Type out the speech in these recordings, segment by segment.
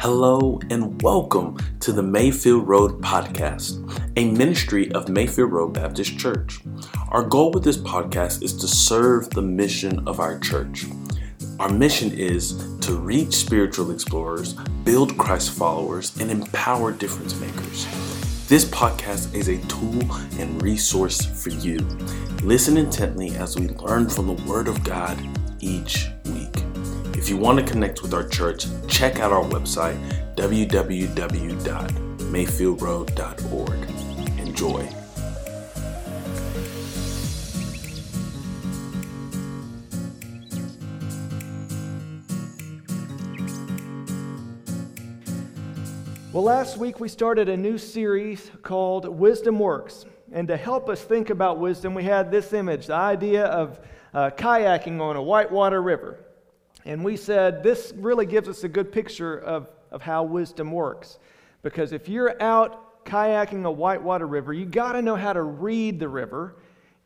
Hello and welcome to the Mayfield Road Podcast, a ministry of Mayfield Road Baptist Church. Our goal with this podcast is to serve the mission of our church. Our mission is to reach spiritual explorers, build Christ followers, and empower difference makers. This podcast is a tool and resource for you. Listen intently as we learn from the Word of God each. If you want to connect with our church, check out our website, www.mayfieldroad.org. Enjoy. Well, last week we started a new series called Wisdom Works. And to help us think about wisdom, we had this image the idea of uh, kayaking on a whitewater river. And we said this really gives us a good picture of, of how wisdom works. Because if you're out kayaking a whitewater river, you got to know how to read the river.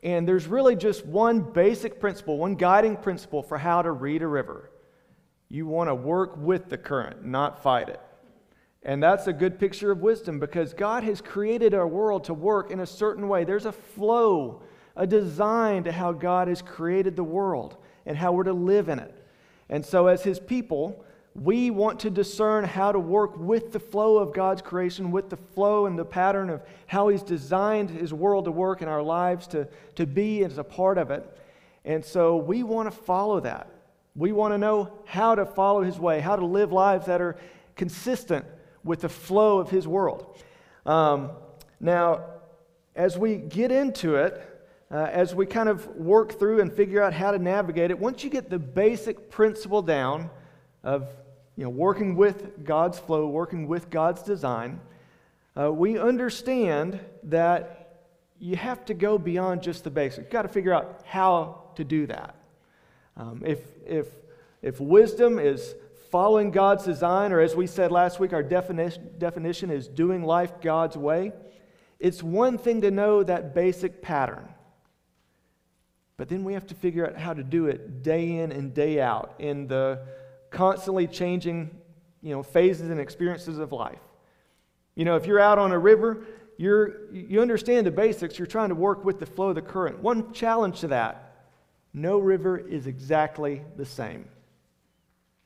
And there's really just one basic principle, one guiding principle for how to read a river. You want to work with the current, not fight it. And that's a good picture of wisdom because God has created our world to work in a certain way. There's a flow, a design to how God has created the world and how we're to live in it. And so, as His people, we want to discern how to work with the flow of God's creation, with the flow and the pattern of how He's designed His world to work in our lives, to, to be as a part of it. And so, we want to follow that. We want to know how to follow His way, how to live lives that are consistent with the flow of his world. Um, now, as we get into it, uh, as we kind of work through and figure out how to navigate it, once you get the basic principle down of you know, working with God's flow, working with God's design, uh, we understand that you have to go beyond just the basics. You've got to figure out how to do that. Um, if, if, if wisdom is following God's design, or as we said last week, our definition, definition is doing life God's way. It's one thing to know that basic pattern, but then we have to figure out how to do it day in and day out in the constantly changing you know, phases and experiences of life. You know, if you're out on a river, you're, you understand the basics, you're trying to work with the flow of the current. One challenge to that no river is exactly the same.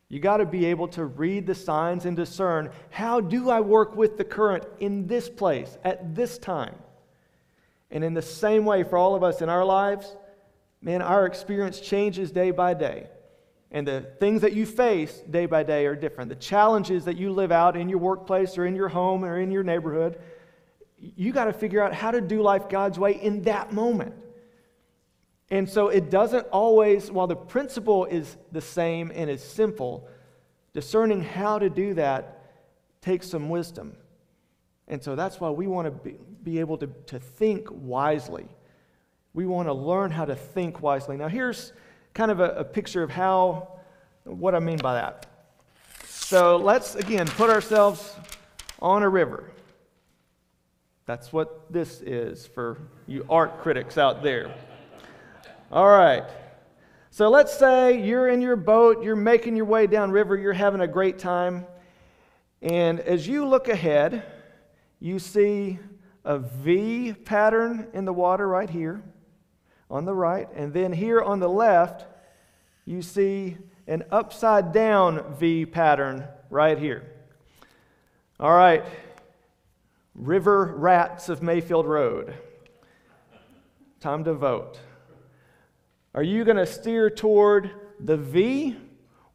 You got to be able to read the signs and discern how do I work with the current in this place at this time? And in the same way for all of us in our lives, man, our experience changes day by day. And the things that you face day by day are different. The challenges that you live out in your workplace or in your home or in your neighborhood, you got to figure out how to do life God's way in that moment. And so it doesn't always, while the principle is the same and is simple, discerning how to do that takes some wisdom. And so that's why we want to be, be able to, to think wisely. We want to learn how to think wisely. Now, here's kind of a, a picture of how, what I mean by that. So let's, again, put ourselves on a river. That's what this is for you art critics out there. All right. So let's say you're in your boat, you're making your way down river, you're having a great time. And as you look ahead, you see a V pattern in the water right here on the right. And then here on the left, you see an upside down V pattern right here. All right. River rats of Mayfield Road. Time to vote. Are you going to steer toward the V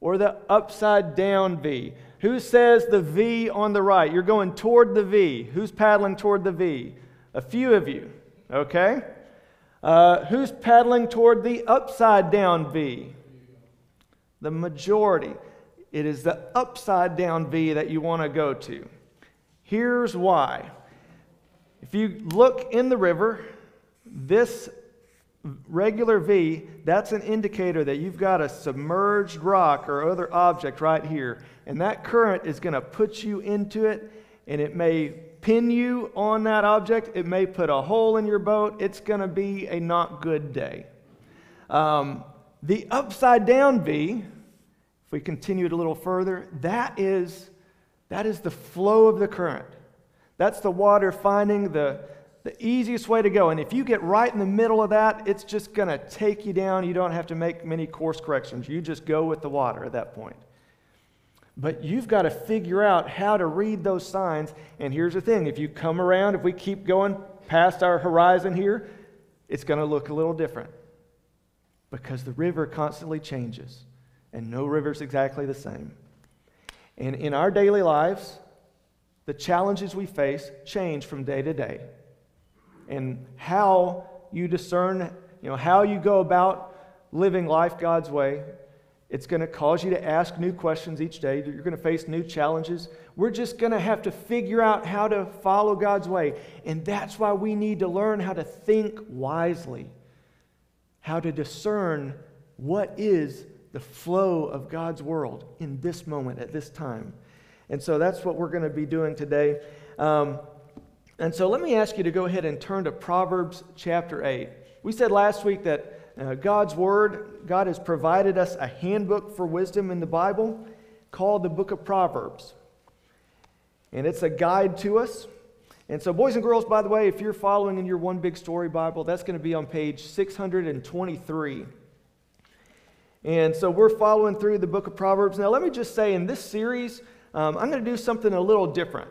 or the upside down V? Who says the V on the right? You're going toward the V. Who's paddling toward the V? A few of you, okay? Uh, who's paddling toward the upside down V? The majority. It is the upside down V that you want to go to. Here's why. If you look in the river, this regular V, that's an indicator that you've got a submerged rock or other object right here. And that current is going to put you into it, and it may pin you on that object. It may put a hole in your boat. It's going to be a not good day. Um, the upside down V, if we continue it a little further, that is That is the flow of the current. That's the water finding the, the easiest way to go. And if you get right in the middle of that, it's just going to take you down. You don't have to make many course corrections. You just go with the water at that point. But you've got to figure out how to read those signs. And here's the thing if you come around, if we keep going past our horizon here, it's going to look a little different because the river constantly changes, and no river's exactly the same. And in our daily lives, the challenges we face change from day to day. And how you discern, you know, how you go about living life God's way, it's going to cause you to ask new questions each day. You're going to face new challenges. We're just going to have to figure out how to follow God's way. And that's why we need to learn how to think wisely, how to discern what is the flow of God's world in this moment, at this time. And so that's what we're going to be doing today. Um, and so let me ask you to go ahead and turn to Proverbs chapter 8. We said last week that uh, God's Word, God has provided us a handbook for wisdom in the Bible called the Book of Proverbs. And it's a guide to us. And so, boys and girls, by the way, if you're following in your One Big Story Bible, that's going to be on page 623. And so, we're following through the book of Proverbs. Now, let me just say in this series, um, I'm going to do something a little different.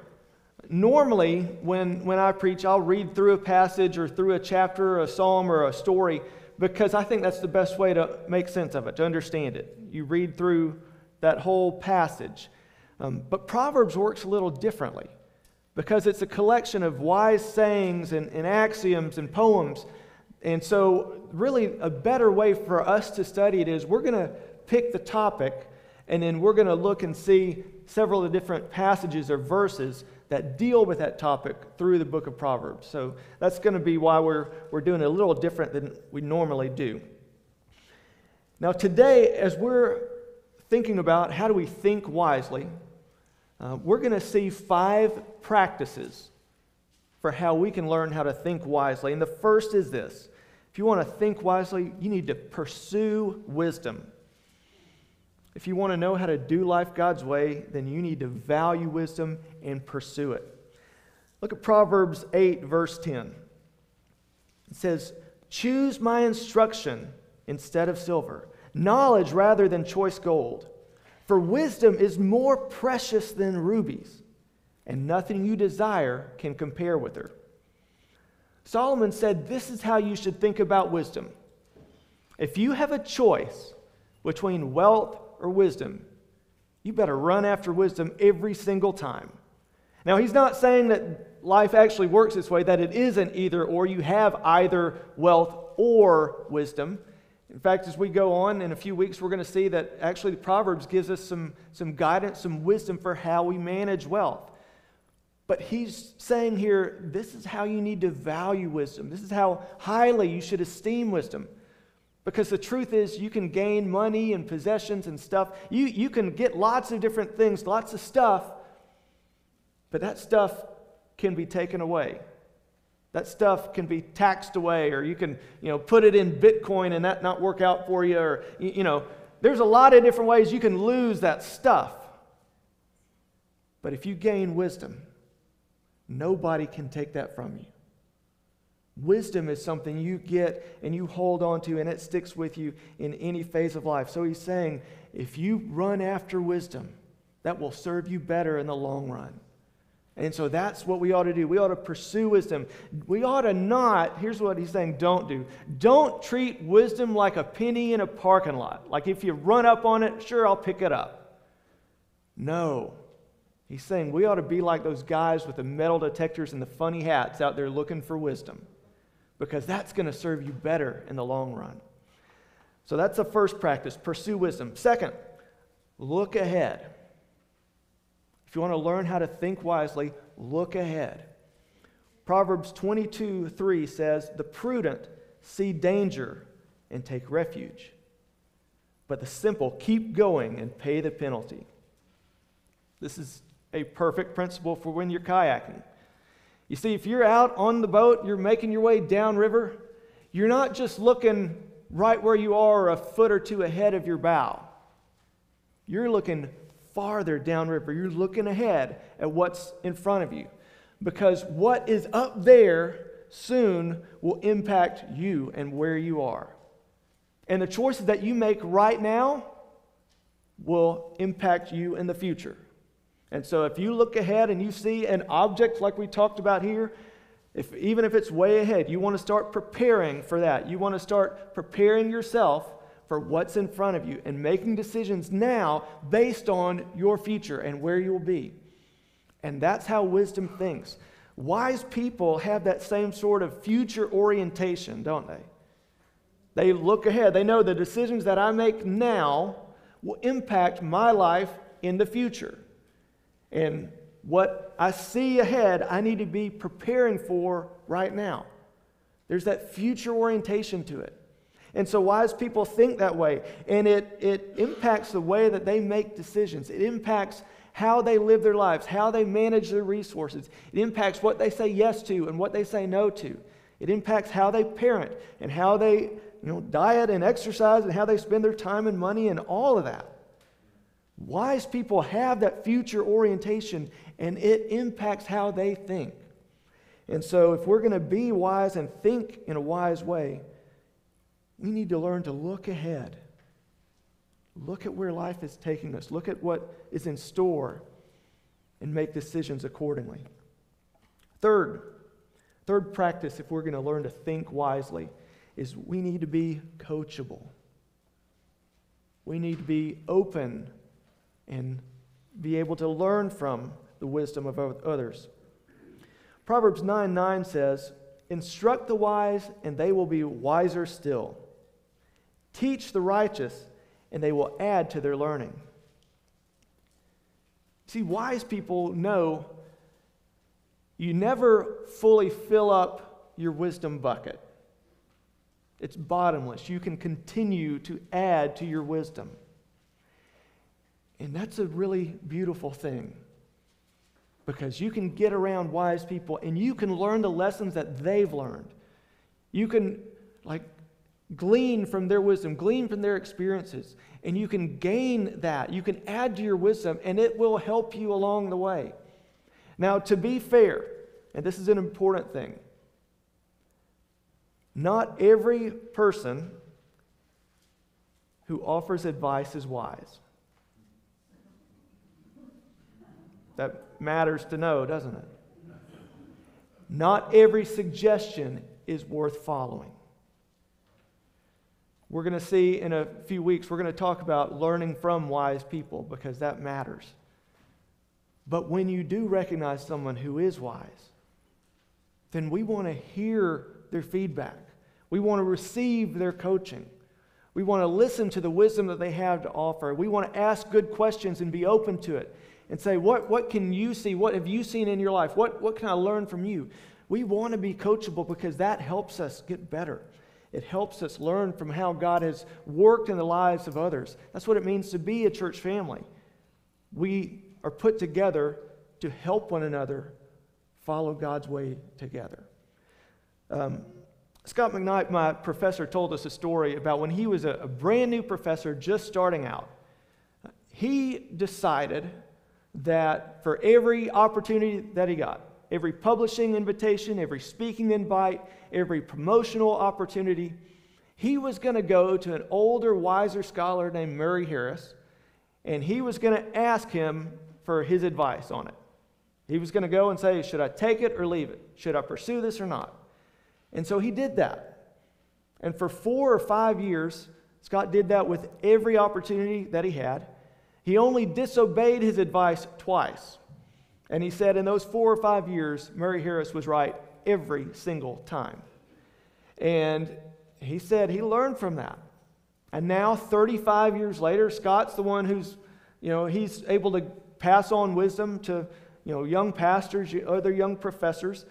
Normally, when, when I preach, I'll read through a passage or through a chapter, or a psalm, or a story because I think that's the best way to make sense of it, to understand it. You read through that whole passage. Um, but Proverbs works a little differently because it's a collection of wise sayings and, and axioms and poems. And so, really, a better way for us to study it is we're going to pick the topic and then we're going to look and see several of the different passages or verses that deal with that topic through the book of Proverbs. So that's going to be why we're, we're doing it a little different than we normally do. Now, today, as we're thinking about how do we think wisely, uh, we're going to see five practices for how we can learn how to think wisely. And the first is this if you want to think wisely, you need to pursue wisdom. If you want to know how to do life God's way, then you need to value wisdom and pursue it. Look at Proverbs 8, verse 10. It says, Choose my instruction instead of silver, knowledge rather than choice gold. For wisdom is more precious than rubies, and nothing you desire can compare with her. Solomon said, This is how you should think about wisdom. If you have a choice between wealth or wisdom, you better run after wisdom every single time. Now, he's not saying that life actually works this way, that it isn't either or. You have either wealth or wisdom. In fact, as we go on in a few weeks, we're going to see that actually the Proverbs gives us some, some guidance, some wisdom for how we manage wealth. But he's saying here, this is how you need to value wisdom. This is how highly you should esteem wisdom. Because the truth is, you can gain money and possessions and stuff. You, you can get lots of different things, lots of stuff, but that stuff can be taken away. That stuff can be taxed away, or you can you know, put it in Bitcoin and that not work out for you, or you know, there's a lot of different ways you can lose that stuff. But if you gain wisdom, nobody can take that from you. Wisdom is something you get and you hold on to, and it sticks with you in any phase of life. So he's saying, if you run after wisdom, that will serve you better in the long run. And so that's what we ought to do. We ought to pursue wisdom. We ought to not, here's what he's saying don't do. Don't treat wisdom like a penny in a parking lot. Like if you run up on it, sure, I'll pick it up. No. He's saying we ought to be like those guys with the metal detectors and the funny hats out there looking for wisdom because that's going to serve you better in the long run. So that's the first practice pursue wisdom. Second, look ahead. If you want to learn how to think wisely, look ahead. Proverbs 22 3 says, The prudent see danger and take refuge, but the simple keep going and pay the penalty. This is a perfect principle for when you're kayaking. You see, if you're out on the boat, you're making your way downriver, you're not just looking right where you are a foot or two ahead of your bow. You're looking farther downriver. You're looking ahead at what's in front of you because what is up there soon will impact you and where you are. And the choices that you make right now will impact you in the future. And so if you look ahead and you see an object like we talked about here, if, even if it's way ahead, you want to start preparing for that. You want to start preparing yourself for what's in front of you and making decisions now based on your future and where you'll be. And that's how wisdom thinks. Wise people have that same sort of future orientation, don't they? They look ahead. They know the decisions that I make now will impact my life in the future. And what I see ahead, I need to be preparing for right now. There's that future orientation to it. And so wise people think that way. And it, it impacts the way that they make decisions. It impacts how they live their lives, how they manage their resources. It impacts what they say yes to and what they say no to. It impacts how they parent and how they you know, diet and exercise and how they spend their time and money and all of that. Wise people have that future orientation and it impacts how they think. And so, if we're going to be wise and think in a wise way, we need to learn to look ahead. Look at where life is taking us. Look at what is in store and make decisions accordingly. Third, third practice, if we're going to learn to think wisely, is we need to be coachable. We need to be open and be able to learn from the wisdom of others. Proverbs 9 9 says, Instruct the wise, and they will be wiser still. Teach the righteous, and they will add to their learning. See, wise people know you never fully fill up your wisdom bucket. It's bottomless. You can continue to add to your wisdom. And that's a really beautiful thing because you can get around wise people and you can learn the lessons that they've learned. You can, like, glean from their wisdom, glean from their experiences, and you can gain that. You can add to your wisdom, and it will help you along the way. Now, to be fair, and this is an important thing, not every person who offers advice is wise. That matters to know, doesn't it? Not every suggestion is worth following. We're going to see in a few weeks, we're going to talk about learning from wise people because that matters. But when you do recognize someone who is wise, then we want to hear their feedback. We want to receive their coaching. We want to listen to the wisdom that they have to offer. We want to ask good questions and be open to it and say, What, what can you see? What have you seen in your life? What, what can I learn from you? We want to be coachable because that helps us get better. It helps us learn from how God has worked in the lives of others. That's what it means to be a church family. We are put together to help one another follow God's way together. Um, Scot McKnight, my professor, told us a story about when he was a, a brand new professor just starting out. He decided that for every opportunity that he got, every publishing invitation, every speaking invite, every promotional opportunity, he was going to go to an older, wiser scholar named Murray Harris, and he was going to ask him for his advice on it. He was going to go and say, Should I take it or leave it? Should I pursue this or not? And so he did that. And for four or five years, Scot did that with every opportunity that he had. He only disobeyed his advice twice. And he said in those four or five years, Murray Harris was right every single time. And he said he learned from that. And now, 35 years later, Scot's the one who's, you know, he's able to pass on wisdom to, you know, young pastors, other young professors.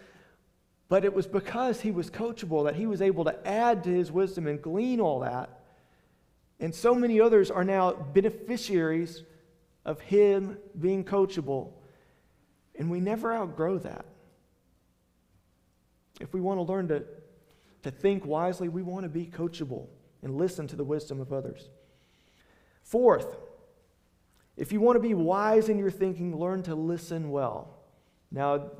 But it was because he was coachable that he was able to add to his wisdom and glean all that and so many others are now beneficiaries of him being coachable. And we never outgrow that. If we want to learn to, to think wisely, we want to be coachable and listen to the wisdom of others. Fourth, If you want to be wise in your thinking, learn to listen well. Now,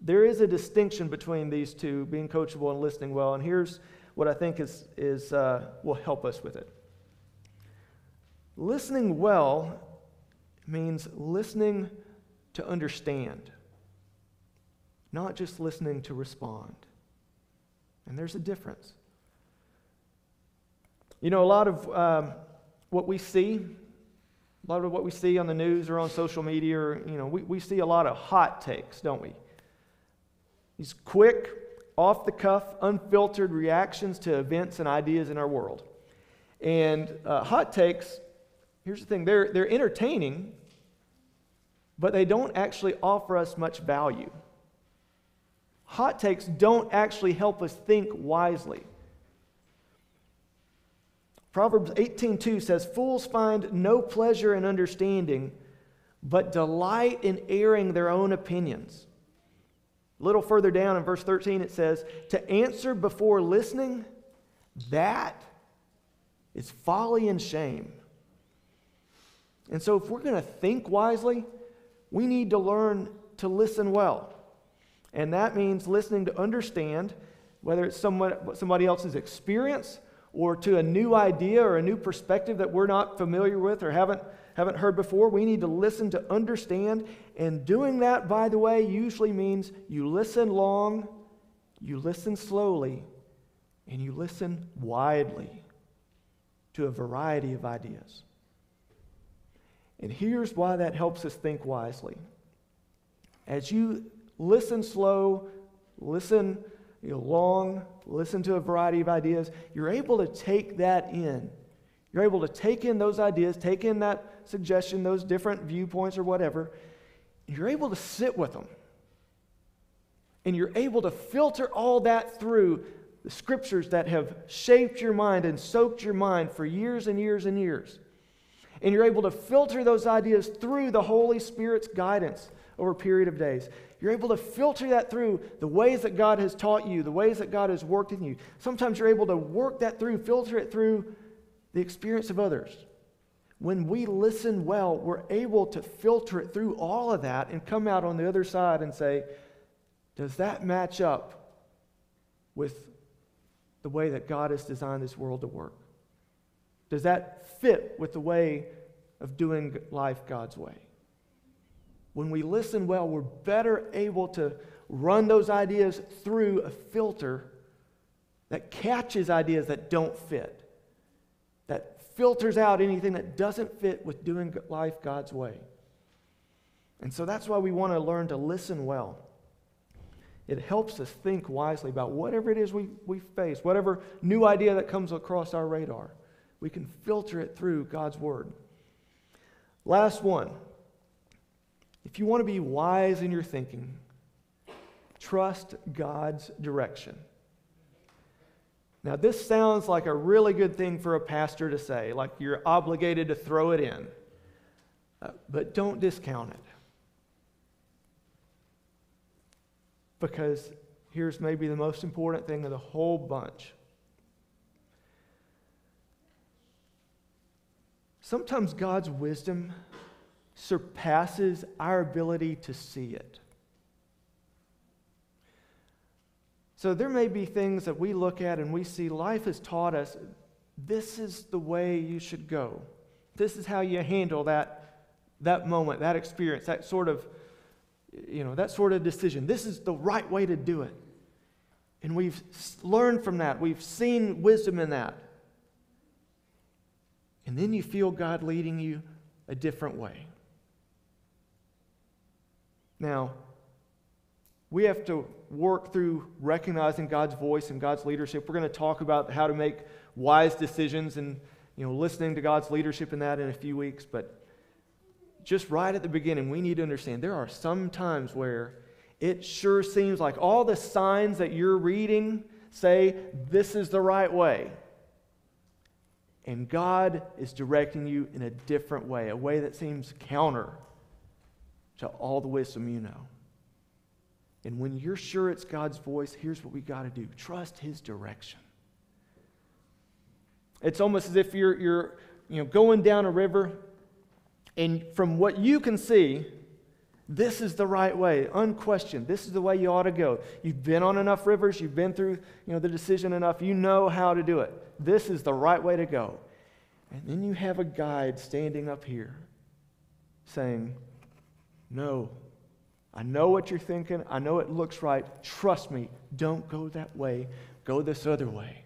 there is a distinction between these two, being coachable and listening well, and here's what I think is, is, uh, will help us with it. Listening well means listening to understand, not just listening to respond. And there's a difference. You know, a lot of um, what we see, a lot of what we see on the news or on social media, or, you know, we, we see a lot of hot takes, don't we? These quick, off the cuff, unfiltered reactions to events and ideas in our world. And uh, hot takes, here's the thing they're, they're entertaining, but they don't actually offer us much value. Hot takes don't actually help us think wisely. Proverbs 18:2 says, "Fools find no pleasure in understanding, but delight in airing their own opinions." A little further down in verse 13 it says, "To answer before listening, that is folly and shame." And so if we're going to think wisely, we need to learn to listen well. And that means listening to understand whether it's somebody else's experience or to a new idea or a new perspective that we're not familiar with or haven't, haven't heard before. We need to listen to understand. And doing that, by the way, usually means you listen long, you listen slowly, and you listen widely to a variety of ideas. And here's why that helps us think wisely. As you listen slow, listen you know, long, listen to a variety of ideas, you're able to take that in. You're able to take in those ideas, take in that suggestion, those different viewpoints or whatever. You're able to sit with them. And you're able to filter all that through the scriptures that have shaped your mind and soaked your mind for years and years and years. And you're able to filter those ideas through the Holy Spirit's guidance over a period of days. You're able to filter that through the ways that God has taught you, the ways that God has worked in you. Sometimes you're able to work that through, filter it through the experience of others. When we listen well, we're able to filter it through all of that and come out on the other side and say, does that match up with the way that God has designed this world to work? Does that fit with the way of doing life God's way? When we listen well, we're better able to run those ideas through a filter that catches ideas that don't fit, that filters out anything that doesn't fit with doing life God's way. And so that's why we want to learn to listen well. It helps us think wisely about whatever it is we, we face, whatever new idea that comes across our radar. We can filter it through God's Word. Last one if you want to be wise in your thinking, trust God's direction. Now, this sounds like a really good thing for a pastor to say, like you're obligated to throw it in. Uh, but don't discount it. Because here's maybe the most important thing of the whole bunch. Sometimes God's wisdom surpasses our ability to see it. So there may be things that we look at and we see life has taught us this is the way you should go. This is how you handle that, that moment, that experience, that sort of, you know, that sort of decision. This is the right way to do it. And we've learned from that. We've seen wisdom in that. And then you feel God leading you a different way. Now, we have to work through recognizing God's voice and God's leadership. We're going to talk about how to make wise decisions and you know listening to God's leadership in that in a few weeks, but just right at the beginning, we need to understand there are some times where it sure seems like all the signs that you're reading say this is the right way. And God is directing you in a different way, a way that seems counter to all the wisdom you know. And when you're sure it's God's voice, here's what we got to do trust His direction. It's almost as if you're, you're you know, going down a river And from what you can see, this is the right way, unquestioned. This is the way you ought to go. You've been on enough rivers, you've been through you know, the decision enough, you know how to do it. This is the right way to go. And then you have a guide standing up here saying, No, I know what you're thinking. I know it looks right. Trust me, don't go that way. Go this other way.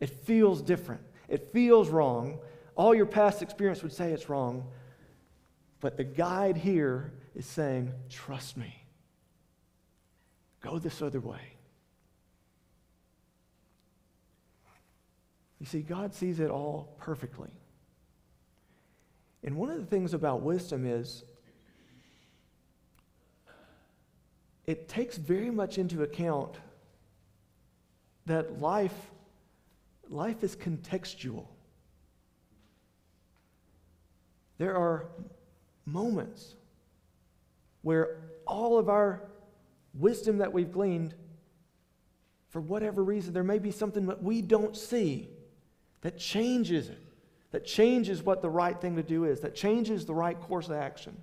It feels different. It feels wrong. All your past experience would say it's wrong. But the guide here is saying, Trust me. Go this other way. You see, God sees it all perfectly. And one of the things about wisdom is it takes very much into account that life, life is contextual. There are moments where all of our wisdom that we've gleaned, for whatever reason, there may be something that we don't see that changes it, that changes what the right thing to do is, that changes the right course of action.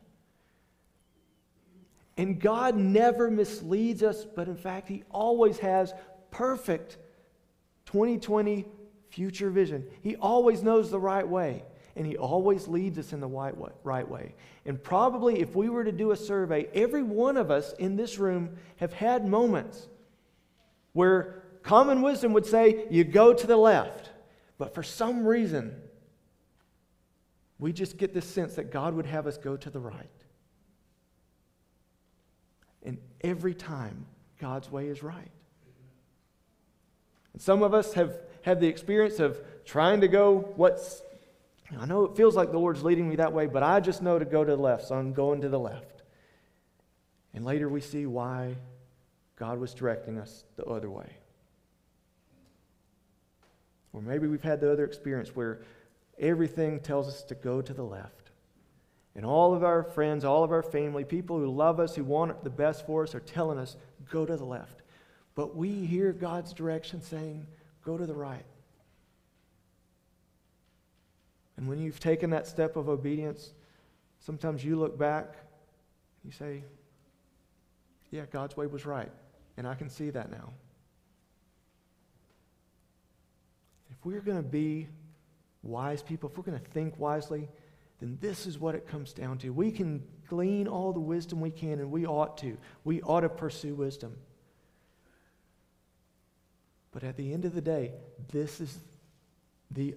And God never misleads us, but in fact, He always has perfect 2020 future vision. He always knows the right way, and He always leads us in the right way. And probably, if we were to do a survey, every one of us in this room have had moments where common wisdom would say, you go to the left. But for some reason, we just get this sense that God would have us go to the right. And every time, God's way is right. And some of us have had the experience of trying to go what's, I know it feels like the Lord's leading me that way, but I just know to go to the left, so I'm going to the left. And later we see why God was directing us the other way. Or maybe we've had the other experience where everything tells us to go to the left. And all of our friends, all of our family, people who love us, who want the best for us, are telling us, go to the left. But we hear God's direction saying, go to the right. And when you've taken that step of obedience, sometimes you look back and you say, yeah, God's way was right. And I can see that now. if we're going to be wise people, if we're going to think wisely, then this is what it comes down to. We can glean all the wisdom we can, and we ought to. We ought to pursue wisdom. But at the end of the day, this is the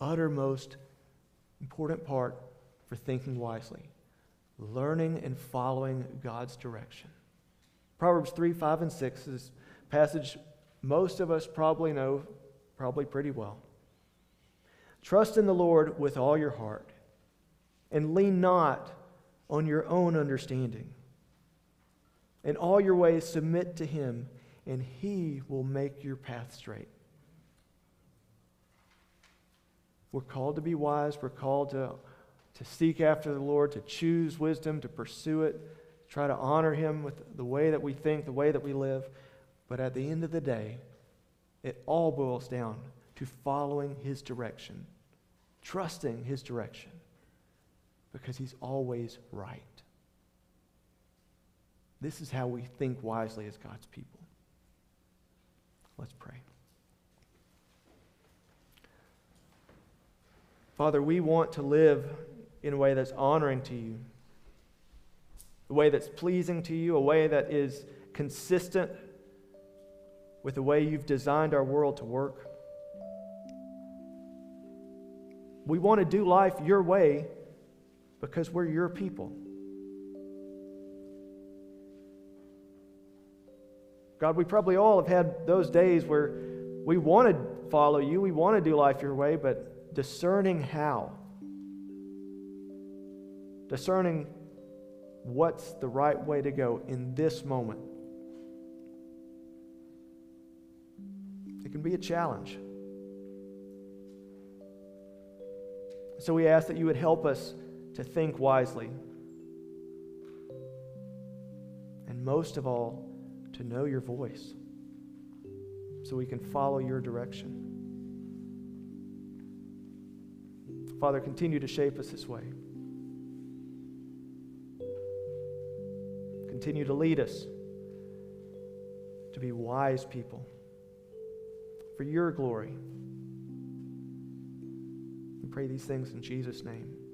uttermost important part for thinking wisely learning and following God's direction. Proverbs 3, 5, and 6 is a passage most of us probably know Probably pretty well. Trust in the Lord with all your heart and lean not on your own understanding. In all your ways, submit to Him, and He will make your path straight. We're called to be wise. We're called to, to seek after the Lord, to choose wisdom, to pursue it, to try to honor Him with the way that we think, the way that we live. But at the end of the day, it all boils down to following His direction, trusting His direction, because He's always right. This is how we think wisely as God's people. Let's pray. Father, we want to live in a way that's honoring to you, a way that's pleasing to you, a way that is consistent with the way you've designed our world to work. We want to do life your way because we're your people. God, we probably all have had those days where we want to follow you, we want to do life your way, but discerning how. Discerning what's the right way to go in this moment. It can be a challenge. So we ask that you would help us to think wisely. And most of all, to know your voice so we can follow your direction. Father, continue to shape us this way. Continue to lead us to be wise people for your glory. We pray these things in Jesus' name.